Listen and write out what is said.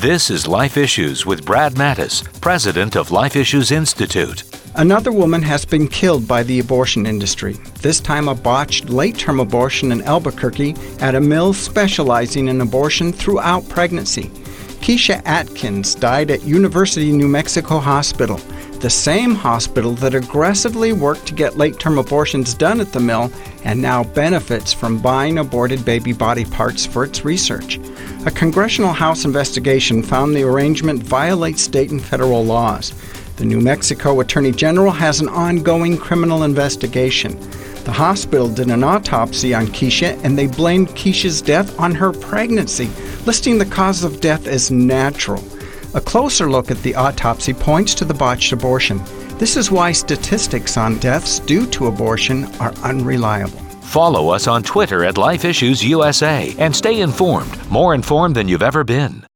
This is Life Issues with Brad Mattes, president of Life Issues Institute. Another woman has been killed by the abortion industry, this time a botched late term abortion in Albuquerque at a mill specializing in abortion throughout pregnancy. Keisha Atkins died at University New Mexico Hospital, the same hospital that aggressively worked to get late term abortions done at the mill and now benefits from buying aborted baby body parts for its research. A congressional House investigation found the arrangement violates state and federal laws. The New Mexico Attorney General has an ongoing criminal investigation. The hospital did an autopsy on Keisha and they blamed Keisha's death on her pregnancy, listing the cause of death as natural. A closer look at the autopsy points to the botched abortion. This is why statistics on deaths due to abortion are unreliable. Follow us on Twitter at Life Issues USA and stay informed, more informed than you've ever been.